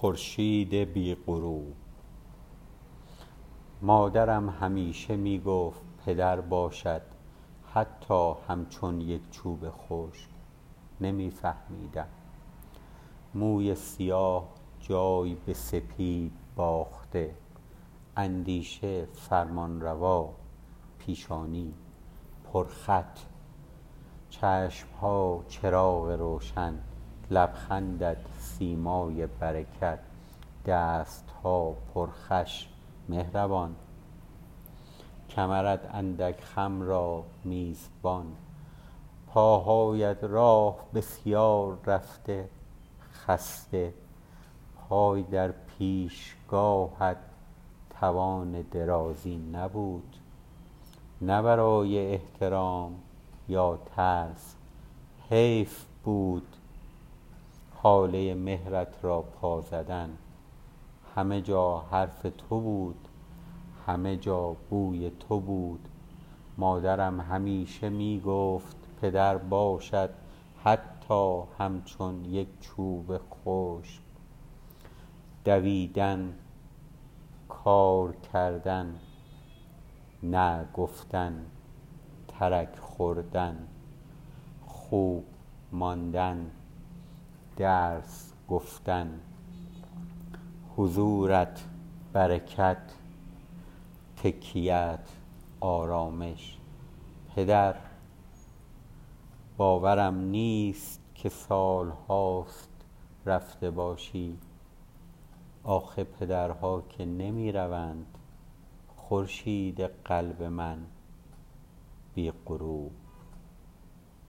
خورشید بی غروب. مادرم همیشه می گفت پدر باشد حتی همچون یک چوب خشک. نمی فهمیدم. موی سیاه جای به سپید باخته. اندیشه فرمانروا پیشانی. پر خط. چشمها چراغ روشن. لبخندت سیمای برکت دستها پر خوش مهربان. کمرت اندک خم را میزبان. پاهایت راه بسیار رفته خسته. پای در پیشگاهت توان درازی نبود. نه برای احترام یا ترس حیف بود. هاله مهرت را پا زدن. همه جا حرف تو بود همه جا بوی تو بود. مادرم همیشه می گفت پدر باشد حتی همچون یک چوب خشک. دویدن کار کردن نه گفتن ترک خوردن خوب ماندن. درس گفتن حضورت برکت تکیهات آرامش. پدر باورم نیست که سالهاست رفته باشی. آخه پدرها که نمی روند خورشید قلب من بی غروب